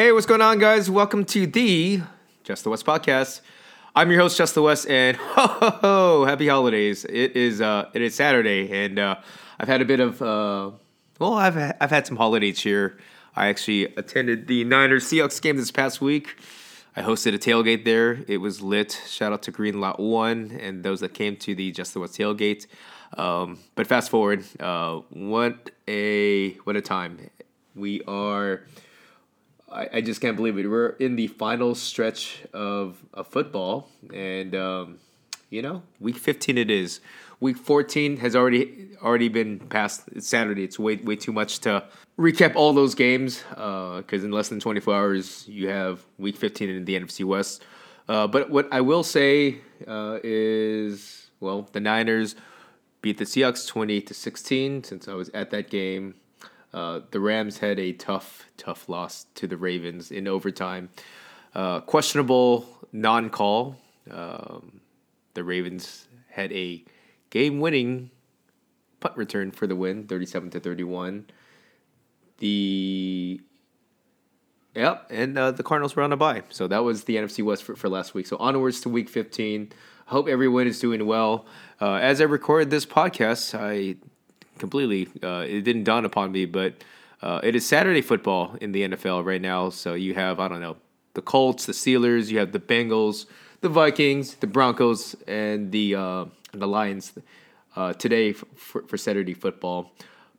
Hey, what's going on, guys? Welcome to the Just the West podcast. I'm your host, Just the West, and ho ho ho! Happy holidays! It is uh, it is Saturday, and uh, I've had a bit of uh, well, I've I've had some holidays here. I actually attended the Niners Seahawks game this past week. I hosted a tailgate there. It was lit. Shout out to Green Lot One and those that came to the Just the West tailgate. Um, but fast forward, uh, what a what a time! We are I, I just can't believe it. We're in the final stretch of, of football, and um, you know, week fifteen it is. Week fourteen has already already been past It's Saturday. It's way way too much to recap all those games because uh, in less than twenty four hours you have week fifteen in the NFC West. Uh, but what I will say uh, is, well, the Niners beat the Seahawks 20 to sixteen. Since I was at that game, uh, the Rams had a tough, tough loss to the Ravens in overtime. Uh, questionable non call. Um, the Ravens had a game winning punt return for the win, 37 to 31. The Yep, and uh, the Cardinals were on a bye. So that was the NFC West for, for last week. So onwards to week 15. Hope everyone is doing well. Uh, as I record this podcast, I completely. Uh, it didn't dawn upon me, but uh, it is Saturday football in the NFL right now. So you have I don't know the Colts, the Steelers, you have the Bengals, the Vikings, the Broncos, and the uh, the Lions uh, today for, for Saturday football.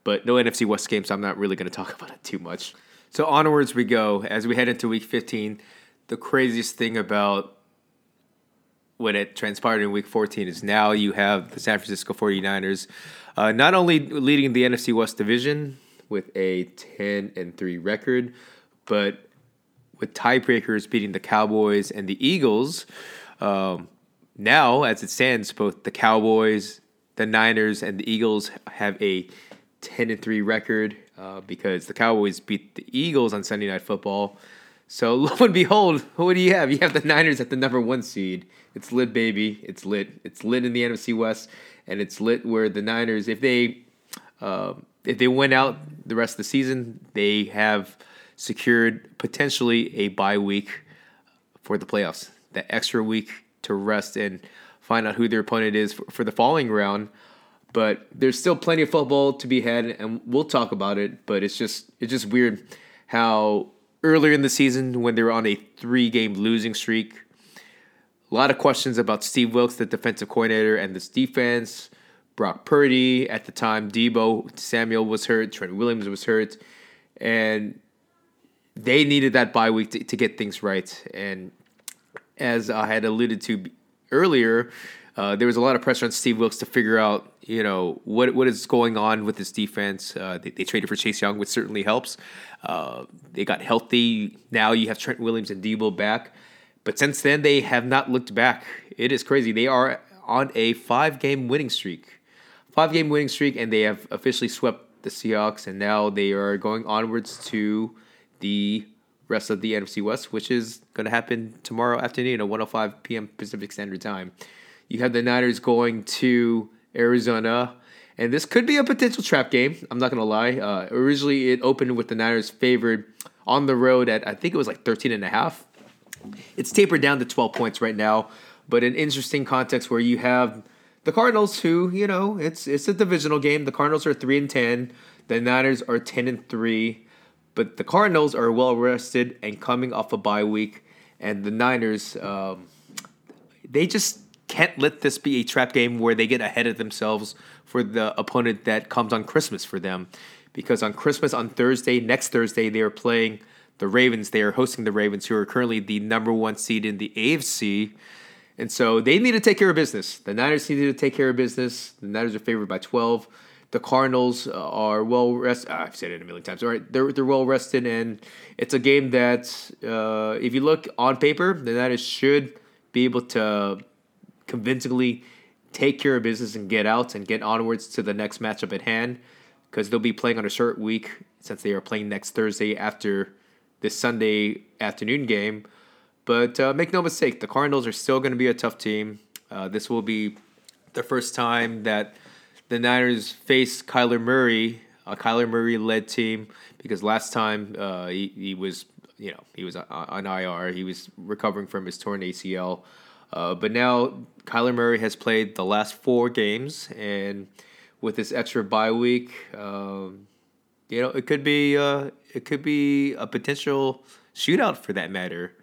But no NFC West game, so I'm not really going to talk about it too much. So onwards we go as we head into Week 15. The craziest thing about when it transpired in week 14 is now you have the San Francisco 49ers uh, not only leading the NFC West division with a 10 and 3 record, but with tiebreakers beating the Cowboys and the Eagles. Um, now, as it stands, both the Cowboys, the Niners, and the Eagles have a 10 and 3 record uh, because the Cowboys beat the Eagles on Sunday Night Football. So lo and behold, what do you have? You have the Niners at the number one seed. It's lit, baby. It's lit. It's lit in the NFC West, and it's lit where the Niners, if they, uh, if they win out the rest of the season, they have secured potentially a bye week for the playoffs. That extra week to rest and find out who their opponent is for, for the following round. But there's still plenty of football to be had, and we'll talk about it. But it's just it's just weird how earlier in the season when they were on a three game losing streak a lot of questions about Steve Wilks, the defensive coordinator, and this defense. Brock Purdy at the time, Deebo Samuel was hurt, Trent Williams was hurt, and they needed that bye week to, to get things right. And as I had alluded to earlier, uh, there was a lot of pressure on Steve Wilks to figure out, you know, what what is going on with this defense. Uh, they, they, traded for Chase Young, which certainly helps. Uh, they got healthy. Now you have Trent Williams and Deebo back. But since then, they have not looked back. It is crazy. They are on a five game winning streak. Five game winning streak, and they have officially swept the Seahawks, and now they are going onwards to the rest of the NFC West, which is going to happen tomorrow afternoon at 105 p.m. Pacific Standard Time. You have the Niners going to Arizona, and this could be a potential trap game. I'm not going to lie. Uh, originally, it opened with the Niners favored on the road at, I think it was like 13 and a half. It's tapered down to 12 points right now, but an interesting context where you have the Cardinals, who you know it's it's a divisional game. The Cardinals are three and ten. The Niners are ten and three, but the Cardinals are well rested and coming off a bye week, and the Niners, um, they just can't let this be a trap game where they get ahead of themselves for the opponent that comes on Christmas for them, because on Christmas on Thursday, next Thursday, they are playing the Ravens. They are hosting the Ravens, who are currently the number one seed in the AFC. And so they need to take care of business. The Niners need to take care of business. The Niners are favored by 12. The Cardinals are well rested. I've said it a million times. All right, they're, they're well rested, and it's a game that, uh, if you look on paper, the Niners should be able to convincingly take care of business and get out and get onwards to the next matchup at hand because they'll be playing on a short week since they are playing next Thursday after this Sunday afternoon game. But uh, make no mistake, the Cardinals are still going to be a tough team. Uh, this will be the first time that the Niners face Kyler Murray, a Kyler Murray led team, because last time uh, he, he was you know he was on IR. He was recovering from his torn ACL. Uh, but now Kyler Murray has played the last four games, and with this extra bye week, um, you know it could be uh, it could be a potential shootout for that matter.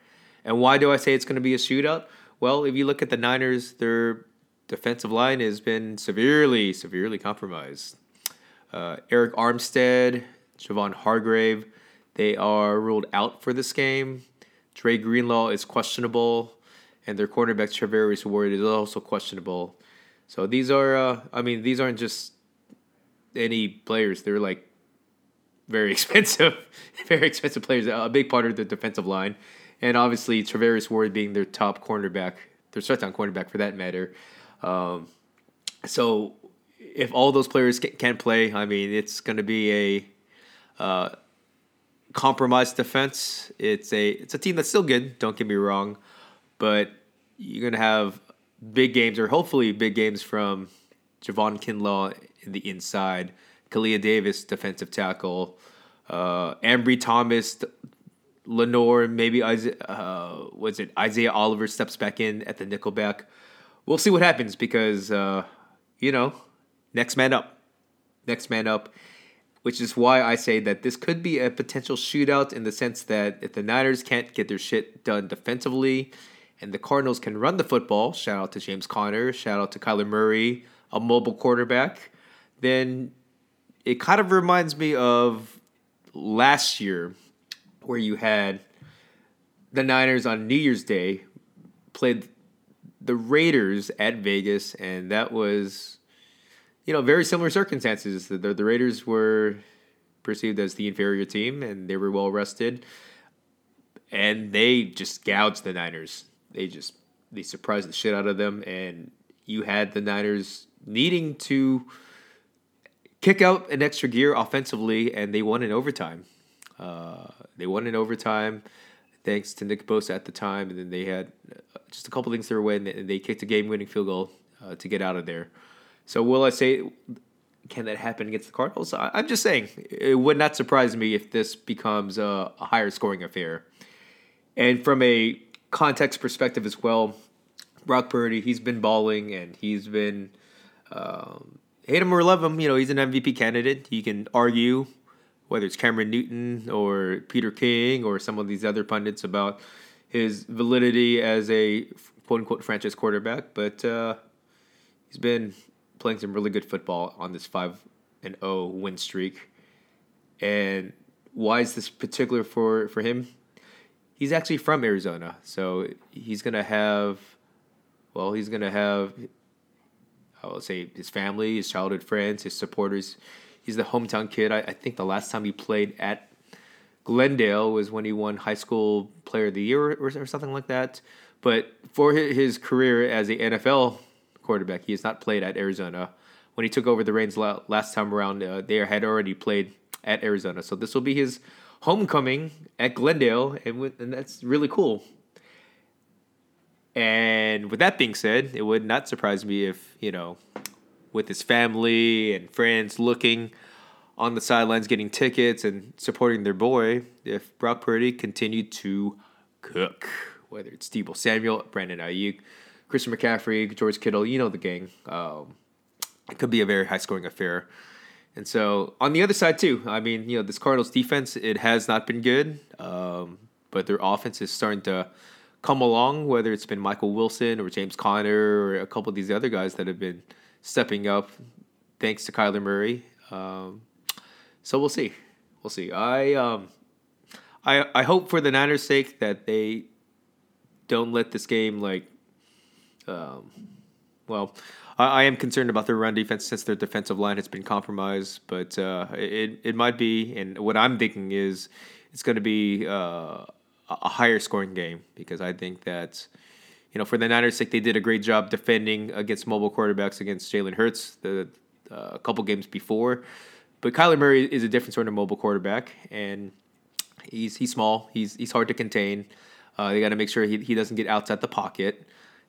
And why do I say it's going to be a shootout? Well, if you look at the Niners, their defensive line has been severely, severely compromised. Uh, Arik Armstead, Javon Hargrave, they are ruled out for this game. Dre Greenlaw is questionable and their cornerback Charvarius Ward is also questionable. So these are, uh, I mean, these aren't just any players. They're like very expensive, very expensive players. A big part of the defensive line, and obviously Charvarius Ward being their top cornerback, their shutdown cornerback for that matter. Um, so if all those players can't play, I mean, it's going to be a uh, compromised defense. It's a it's a team that's still good. Don't get me wrong, but you're going to have big games, or hopefully big games from Javon Kinlaw in the inside, Kalia Davis, defensive tackle, uh, Ambry Thomas, Lenoir, maybe Isaiah, uh, was it Isaiah Oliver steps back in at the nickelback. We'll see what happens because, uh, you know, next man up. Next man up. Which is why I say that this could be a potential shootout in the sense that if the Niners can't get their shit done defensively and the Cardinals can run the football, shout out to James Conner, shout out to Kyler Murray, a mobile quarterback, then it kind of reminds me of last year where you had the Niners on New Year's Day played the Raiders at Vegas, and that was, you know, very similar circumstances. The, the Raiders were perceived as the inferior team, and they were well rested, and they just gouged the Niners they just they surprised the shit out of them, and you had the Niners needing to kick out an extra gear offensively, and they won in overtime. Uh, they won in overtime thanks to Nick Bosa at the time, and then they had uh, just a couple things their way, and they kicked a game-winning field goal uh, to get out of there. So, will I say, can that happen against the Cardinals? I, am just saying, it would not surprise me if this becomes a, a higher scoring affair. And from a context perspective as well, Brock Purdy, he's been balling and he's been um, hate him or love him. You know, he's an MVP candidate. He can argue whether it's Cameron Newton or Peter King or some of these other pundits about his validity as a quote unquote franchise quarterback, but uh, he's been playing some really good football on this five and zero oh win streak. And why is this particular for for him? He's actually from Arizona, so he's gonna have, well, he's gonna have, I will say his family, his childhood friends, his supporters. He's the hometown kid. I, I think the last time he played at Glendale was when he won High School Player of the Year or, or something like that. But for his career as a NFL quarterback, he has not played at Arizona. When he took over the reins last time around, uh, they had already played at Arizona. So this will be his homecoming at Glendale, and, and that's really cool. And with that being said, it would not surprise me if, you know, with his family and friends looking on the sidelines, getting tickets and supporting their boy, if Brock Purdy continued to cook, whether it's Deebo Samuel, Brandon Aiyuk, Christian McCaffrey, George Kittle, you know the gang. Um, it could be a very high scoring affair. And so on the other side too, I mean, you know, this Cardinals defense it has not been good, um, but their offense is starting to come along. Whether it's been Michael Wilson or James Conner or a couple of these other guys that have been stepping up, thanks to Kyler Murray. Um, so we'll see, we'll see. I um, I I hope for the Niners' sake that they don't let this game like, um, well, I, I, am concerned about their run defense since their defensive line has been compromised. But uh, it it might be, and what I'm thinking is it's going to be uh, a higher scoring game because I think that you know for the Niners' sake they did a great job defending against mobile quarterbacks against Jalen Hurts the uh, a couple games before. But Kyler Murray is a different sort of mobile quarterback, and he's he's small. He's he's hard to contain. Uh, they got to make sure he, he doesn't get outside the pocket.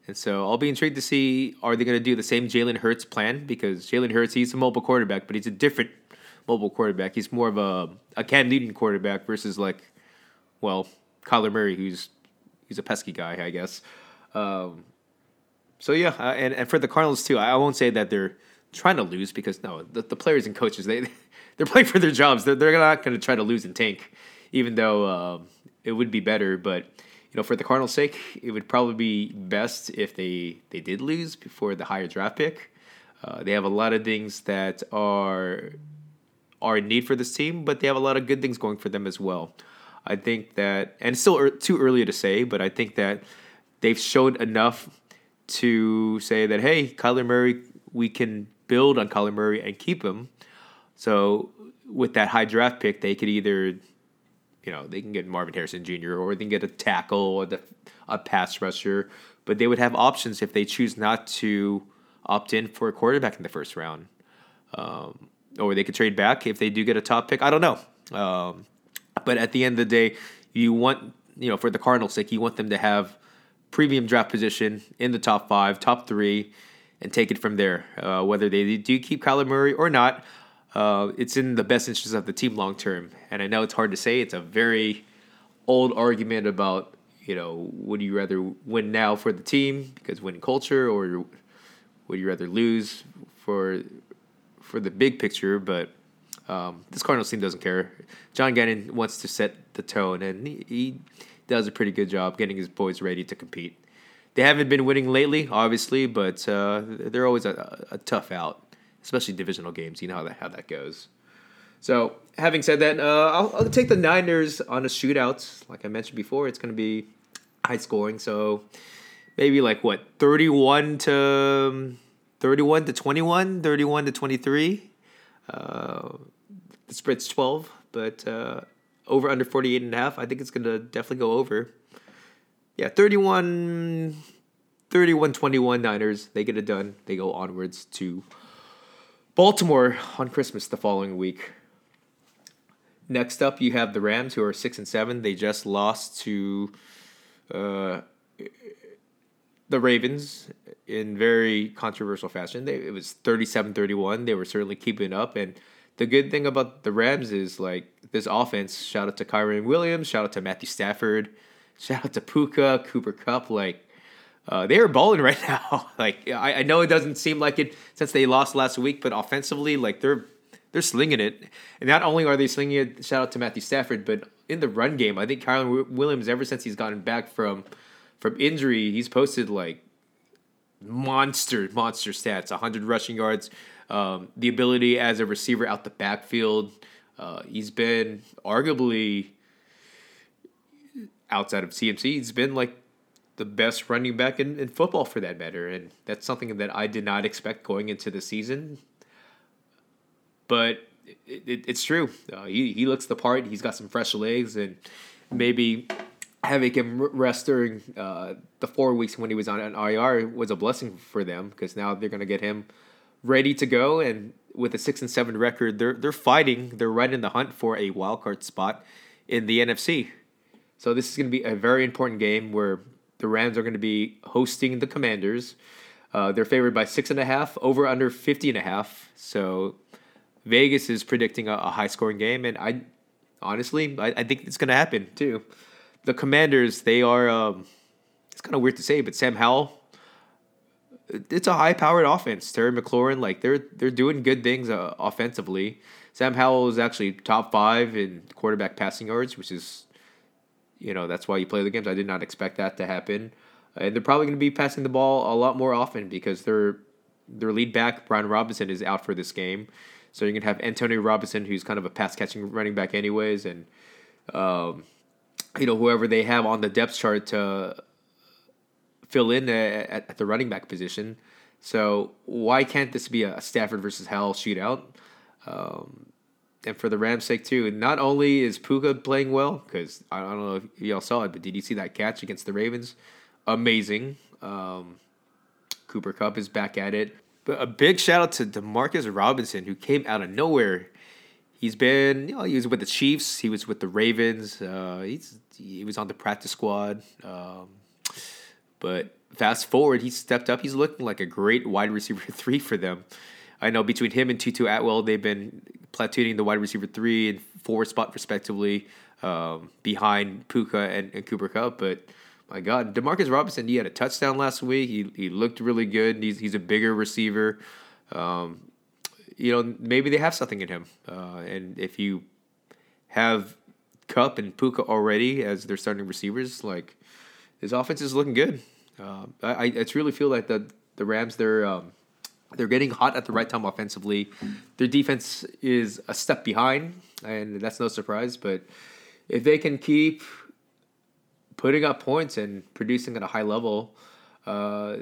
And so I'll be intrigued to see are they going to do the same Jalen Hurts plan because Jalen Hurts he's a mobile quarterback, but he's a different mobile quarterback. He's more of a a Cam Newton quarterback versus like, well, Kyler Murray, who's he's a pesky guy, I guess. Um, so yeah, uh, and and for the Cardinals too, I won't say that they're trying to lose because no, the, the players and coaches they they're playing for their jobs. They're they're not going to try to lose and tank, even though um, it would be better. But you know, for the Cardinals' sake, it would probably be best if they they did lose before the higher draft pick. Uh, they have a lot of things that are are in need for this team, but they have a lot of good things going for them as well. I think that, and it's still er, too early to say, but I think that they've showed enough to say that hey, Kyler Murray, we can build on Kyler Murray and keep him. So with that high draft pick, they could either, you know, they can get Marvin Harrison Jr. or they can get a tackle or the, a pass rusher, but they would have options if they choose not to opt in for a quarterback in the first round. Um, or they could trade back if they do get a top pick. I don't know. Um, but at the end of the day, you want, you know, for the Cardinals' sake, you want them to have premium draft position in the top five, top three, and take it from there. Uh, whether they do keep Kyler Murray or not, uh, it's in the best interest of the team long term. And I know it's hard to say. It's a very old argument about, you know, would you rather win now for the team because winning culture, or would you rather lose for for the big picture? But um, this Cardinals team doesn't care. John Gannon wants to set the tone, and he, he does a pretty good job getting his boys ready to compete. They haven't been winning lately, obviously, but uh, they're always a, a, tough out, especially divisional games. You know how that how that goes. So, having said that, uh, I'll, I'll, take the Niners on a shootout. Like I mentioned before, it's going to be high scoring. So, maybe like what thirty-one to um, thirty-one to twenty-one, 31 to twenty-three. Uh, the spread's twelve, but uh, over under 48 and a half. I think it's going to definitely go over. Yeah, 31 31 21 Niners. They get it done. They go onwards to Baltimore on Christmas the following week. Next up, you have the Rams, who are six and seven. They just lost to uh, the Ravens in very controversial fashion. They, it was 37-31. They were certainly keeping up, and the good thing about the Rams is like this offense. Shout out to Kyren Williams. Shout out to Matthew Stafford. Shout out to Puka, Cooper Kupp. Like uh, they are balling right now. like I, I know it doesn't seem like it since they lost last week, but offensively, like they're they're slinging it. And not only are they slinging it, shout out to Matthew Stafford, but in the run game, I think Kyren Williams, ever since he's gotten back from from injury, he's posted like monster monster stats 100 rushing yards um, the ability as a receiver out the backfield. Uh, he's been arguably outside of CMC. He's been like the best running back in, in football for that matter, and that's something that I did not expect going into the season. But it, it, it's true. Uh, he he looks the part. He's got some fresh legs, and maybe having him rest during uh, the four weeks when he was on an IR was a blessing for them because now they're going to get him ready to go, and with a six and seven record, they're they're fighting. They're right in the hunt for a wild card spot in the NFC. So this is going to be a very important game where the Rams are going to be hosting the Commanders. Uh, they're favored by six and a half, over under 50 and a half. So Vegas is predicting a, a high scoring game, and I honestly I, I think it's going to happen too. The Commanders, they are. Um, it's kind of weird to say, but Sam Howell it's a high powered offense. Terry McLaurin, like they're they're doing good things uh, offensively. Sam Howell is actually top five in quarterback passing yards, which is, you know, that's why you play the games. I did not expect that to happen, and they're probably going to be passing the ball a lot more often because their their lead back Brian Robinson is out for this game, so you're gonna have Antonio Robinson, who's kind of a pass catching running back anyways, and um, you know whoever they have on the depth chart to fill in at, at the running back position. So why can't this be a Stafford versus Howell shootout? Um, and for the Rams' sake too, not only is Puka playing well, because I don't know if y'all saw it, but did you see that catch against the Ravens? Amazing. Um, Cooper Kupp is back at it. But a big shout out to Demarcus Robinson, who came out of nowhere. He's been, you know, he was with the Chiefs. He was with the Ravens. Uh, he's he was on the practice squad. Um, but fast forward, he stepped up. He's looking like a great wide receiver three for them. I know between him and Tutu Atwell, they've been platooning the wide receiver three and four spot respectively um, behind Puka and, and Cooper Kupp. But my God, Demarcus Robinson, he had a touchdown last week. He, he looked really good. He's, he's a bigger receiver. Um, you know, maybe they have something in him. Uh, and if you have Kupp and Puka already as their starting receivers, like his offense is looking good. Uh, I, I really feel like the the Rams they're um, they're getting hot at the right time offensively. Their defense is a step behind, and that's no surprise. But if they can keep putting up points and producing at a high level, uh,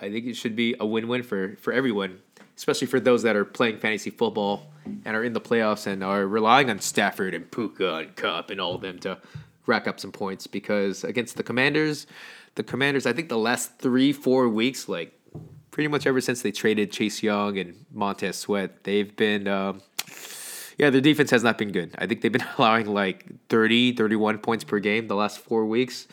I think it should be a win-win for for everyone, especially for those that are playing fantasy football and are in the playoffs and are relying on Stafford and Puka and Kupp and all of them to rack up some points. Because against the Commanders, the Commanders, I think the last three four weeks, like pretty much ever since they traded Chase Young and Montez Sweat, they've been. Um, yeah, their defense has not been good. I think they've been allowing like 30, 31 points per game the last four weeks.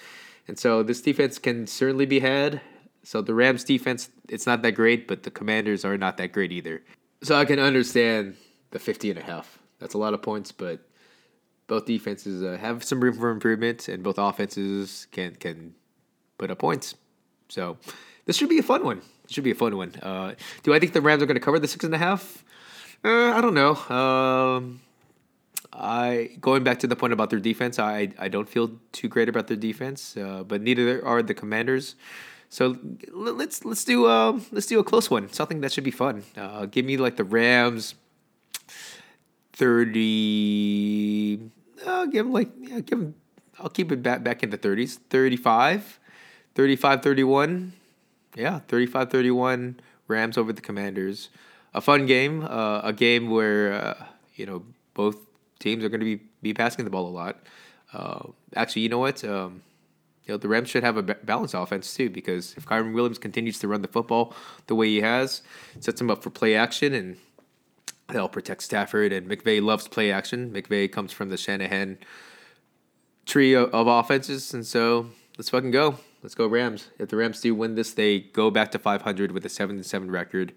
And so this defense can certainly be had. So the Rams defense, it's not that great, but the Commanders are not that great either. So I can understand the 50 and a half. That's a lot of points, but both defenses uh, have some room for improvement, and both offenses can can put up points. So this should be a fun one. It should be a fun one. Uh, do I think the Rams are going to cover the six and a half? Uh, I don't know. Um, I going back to the point about their defense. I I don't feel too great about their defense, uh, but neither are the Commanders. So let's let's do uh, let's do a close one. Something that should be fun. Uh, give me like the Rams. Thirty. Uh, give them like yeah, give them. I'll keep it back back in the thirties. 35, 35, 31. Yeah, 35, 31. Rams over the Commanders a fun game, uh, a game where uh, you know both teams are going to be be passing the ball a lot. Uh, actually, you know what? Um, you know the Rams should have a balanced offense too because if Kyren Williams continues to run the football the way he has, sets him up for play action and they'll protect Stafford. And McVay loves play action. McVay comes from the Shanahan tree of, of offenses, and so let's fucking go. Let's go Rams. If the Rams do win this, they go back to 500 with a 7 7 record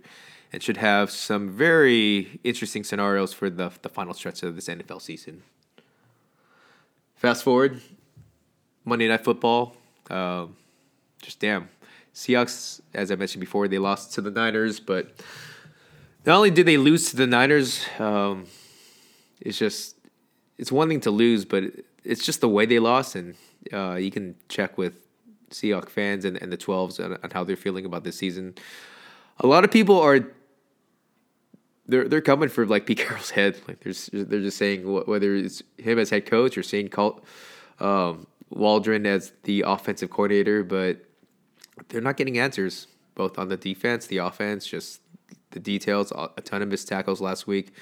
and should have some very interesting scenarios for the, the final stretch of this NFL season. Fast forward, Monday Night Football. Uh, just damn. Seahawks, as I mentioned before, they lost to the Niners, but not only did they lose to the Niners, um, it's just it's one thing to lose, but it's just the way they lost, and uh, you can check with Seahawks fans and, and the 12s and, on how they're feeling about this season. A lot of people are they're they're coming for like Pete Carroll's head. Like there's they're just saying whether it's him as head coach or saying Colt um, Waldron as the offensive coordinator, but they're not getting answers both on the defense, the offense, just the details. A ton of missed tackles last week.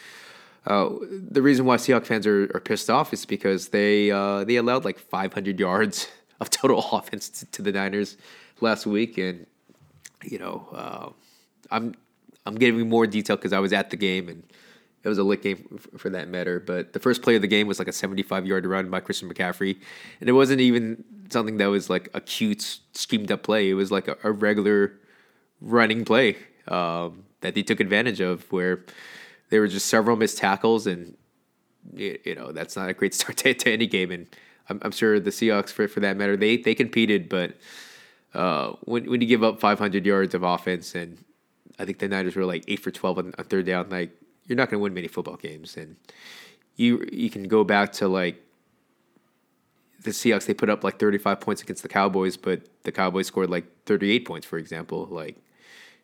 Uh, the reason why Seahawks fans are, are pissed off is because they uh, they allowed like 500 yards of total offense to, to the Niners last week, and you know uh, I'm I'm giving more detail because I was at the game and it was a lit game for that matter. But the first play of the game was like a 75 yard run by Christian McCaffrey, and it wasn't even something that was like a cute schemed up play. It was like a, a regular running play um, that they took advantage of, where there were just several missed tackles, and you know that's not a great start to, to any game. And I'm, I'm sure the Seahawks, for for that matter, they they competed, but. Uh, when when you give up 500 yards of offense and I think the Niners were like eight for twelve on, on third down. Like you're not going to win many football games, and you you can go back to like the Seahawks. They put up like 35 points against the Cowboys, but the Cowboys scored like 38 points, for example. Like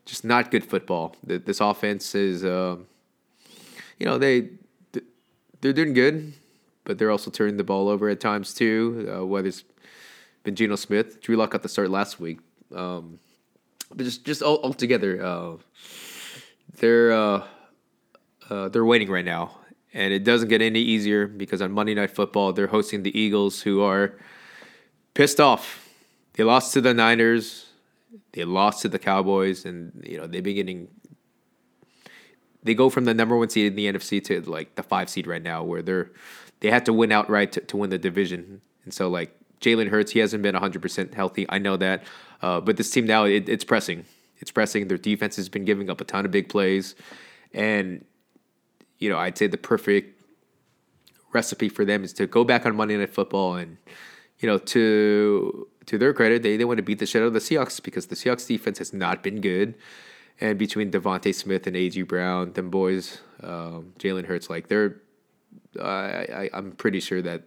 just not good football. This offense is, um, you know, they they're doing good, but they're also turning the ball over at times too. Uh, whether it's been Geno Smith, Drew Lock got the start last week. Um, but just just all, all together, uh, they're uh, uh, they're waiting right now, and it doesn't get any easier because on Monday Night Football they're hosting the Eagles, who are pissed off. They lost to the Niners, they lost to the Cowboys, and you know they've been getting. They go from the number one seed in the NFC to like the five seed right now, where they're they had to win outright to, to win the division, and so like Jalen Hurts, he hasn't been 100% healthy. I know that. Uh, but this team now, it, it's pressing. It's pressing. Their defense has been giving up a ton of big plays. And, you know, I'd say the perfect recipe for them is to go back on Monday Night Football and, you know, to to their credit, they, they want to beat the shit out of the Seahawks because the Seahawks defense has not been good. And between DeVonta Smith and A.J. Brown, them boys, um, Jalen Hurts, like they're, uh, I, I'm pretty sure that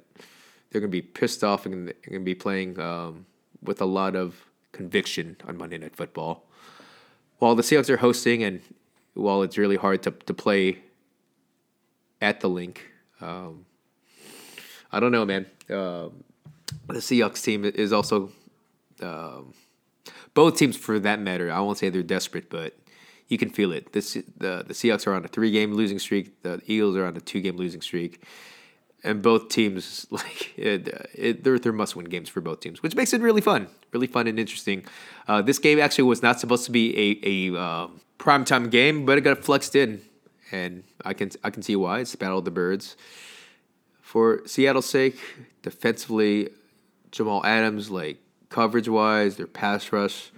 they're going to be pissed off and going to be playing um, with a lot of conviction on Monday Night Football. While the Seahawks are hosting, and while it's really hard to, to play at the Linc, um, I don't know, man. Um, the Seahawks team is also um, both teams for that matter. I won't say they're desperate, but you can feel it. This the the Seahawks are on a three game losing streak. The Eagles are on a two game losing streak, and both teams like it, it, they're they're must win games for both teams, which makes it really fun, really fun and interesting. Uh, this game actually was not supposed to be a a um, primetime game, but it got flexed in, and I can I can see why. It's the Battle of the Birds. For Seattle's sake, defensively, Jamal Adams, like coverage wise, their pass rush.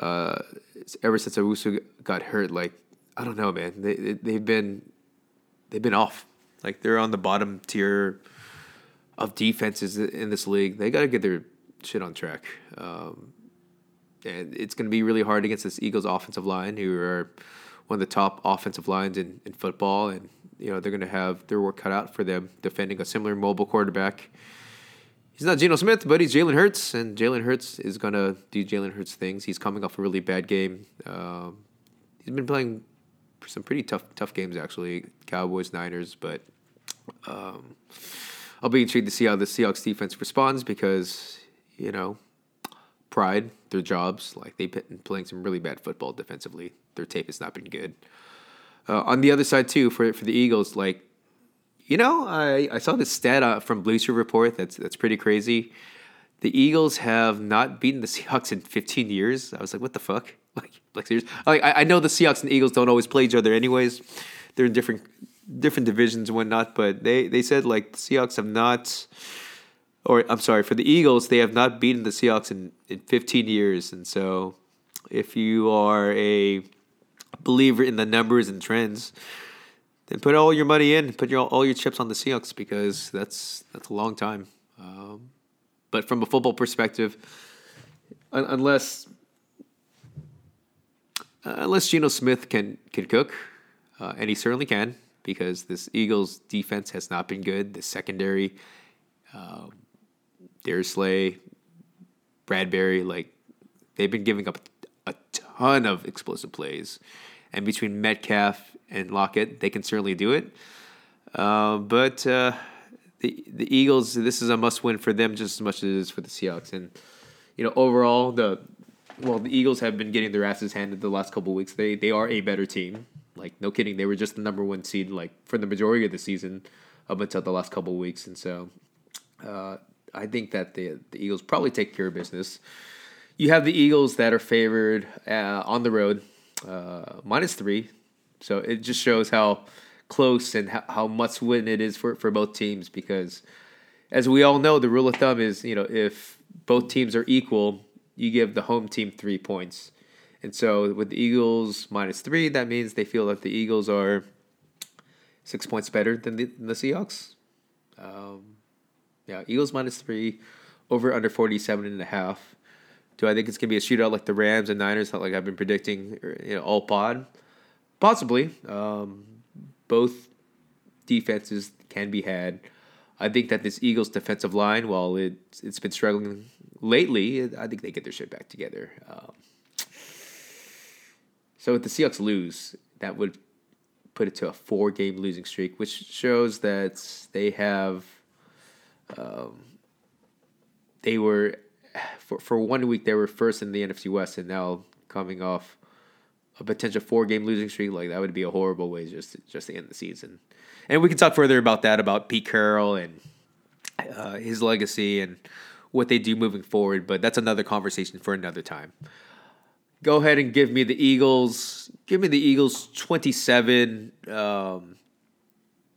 Uh, ever since Nwosu got hurt, like I don't know, man. They, they they've been they've been off. Like they're on the bottom tier of defenses in this league. They got to get their shit on track. Um, and it's going to be really hard against this Eagles offensive line, who are one of the top offensive lines in, in football. And, you know, they're going to have their work cut out for them defending a similar mobile quarterback he's not Geno Smith, but he's Jalen Hurts, and Jalen Hurts is gonna do Jalen Hurts things. He's coming off a really bad game. Um, he's been playing some pretty tough tough games actually, Cowboys, Niners, but um, I'll be intrigued to see how the Seahawks defense responds because you know pride, their jobs, like they've been playing some really bad football defensively. Their tape has not been good. Uh, on the other side too, for for the Eagles, like you know, I, I saw this stat uh, from Bleacher Report that's that's pretty crazy. The Eagles have not beaten the Seahawks in 15 years. I was like, what the fuck? Like, like serious? Like, I, I know the Seahawks and Eagles don't always play each other, anyways. They're in different different divisions and whatnot. But they they said like the Seahawks have not, or I'm sorry, for the Eagles, they have not beaten the Seahawks in in 15 years. And so, if you are a believer in the numbers and trends then put all your money in, put your all your chips on the Seahawks because that's that's a long time. Um, but from a football perspective, un- unless uh, unless Geno Smith can can cook, uh, and he certainly can because this Eagles defense has not been good. The secondary, uh, Darius Slay, Bradberry, like they've been giving up a ton of explosive plays, and between Metcalf and Lockett, they can certainly do it. Uh, but uh, the the Eagles, this is a must win for them just as much as it is for the Seahawks. And you know, overall, the well, the Eagles have been getting their asses handed the last couple weeks. They they are a better team. Like no kidding, they were just the number one seed like for the majority of the season up until the last couple weeks. And so, uh, I think that the the Eagles probably take care of business. You have the Eagles that are favored uh, on the road, uh, minus three. So it just shows how close and how, how must win it is for, for both teams because as we all know, the rule of thumb is, you know, if both teams are equal, you give the home team three points. And so with the Eagles minus three, that means they feel that the Eagles are six points better than the, than the Seahawks. Um, yeah, Eagles minus three, over under 47 and a half. Do I think it's to be a shootout like the Rams and Niners, like I've been predicting you know, all pod? Possibly. Um, both defenses can be had. I think that this Eagles defensive line, while it, it's been struggling lately, I think they get their shit back together. Um, so if the Seahawks lose, that would put it to a four game losing streak, which shows that they have. Um, they were for for one week they were first in the NFC West, and now coming off a potential four game losing streak, like that would be a horrible way just to, just to end the season. And we can talk further about that about Pete Carroll and uh, his legacy and what they do moving forward. But that's another conversation for another time. Go ahead and give me the Eagles. Give me the Eagles 27, um,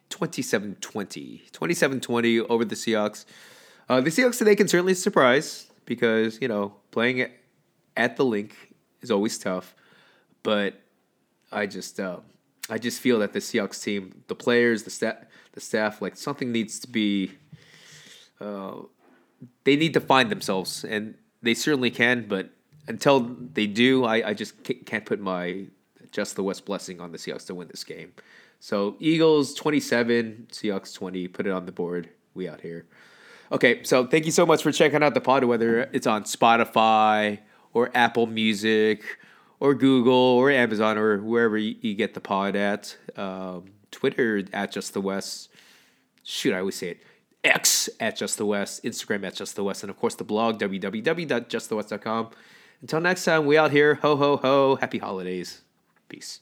27 20. 27 20 over the Seahawks. Uh, the Seahawks today can certainly surprise because, you know, playing at the Linc is always tough. But I just, uh, I just feel that the Seahawks team, the players, the staff, the staff, like something needs to be. Uh, they need to find themselves, and they certainly can. But until they do, I, I just can't put my just the West blessing on the Seahawks to win this game. So Eagles twenty seven, Seahawks twenty. Put it on the board. We out here. Okay, so thank you so much for checking out the pod, whether it's on Spotify or Apple Music or Google or Amazon or wherever you, get the pod at. Um, Twitter at Just the West. Shoot, I always say it. X at Just the West, Instagram at Just the West, and of course the blog www.justthewest.com. Until next time, we out here. Ho ho ho! Happy holidays. Peace.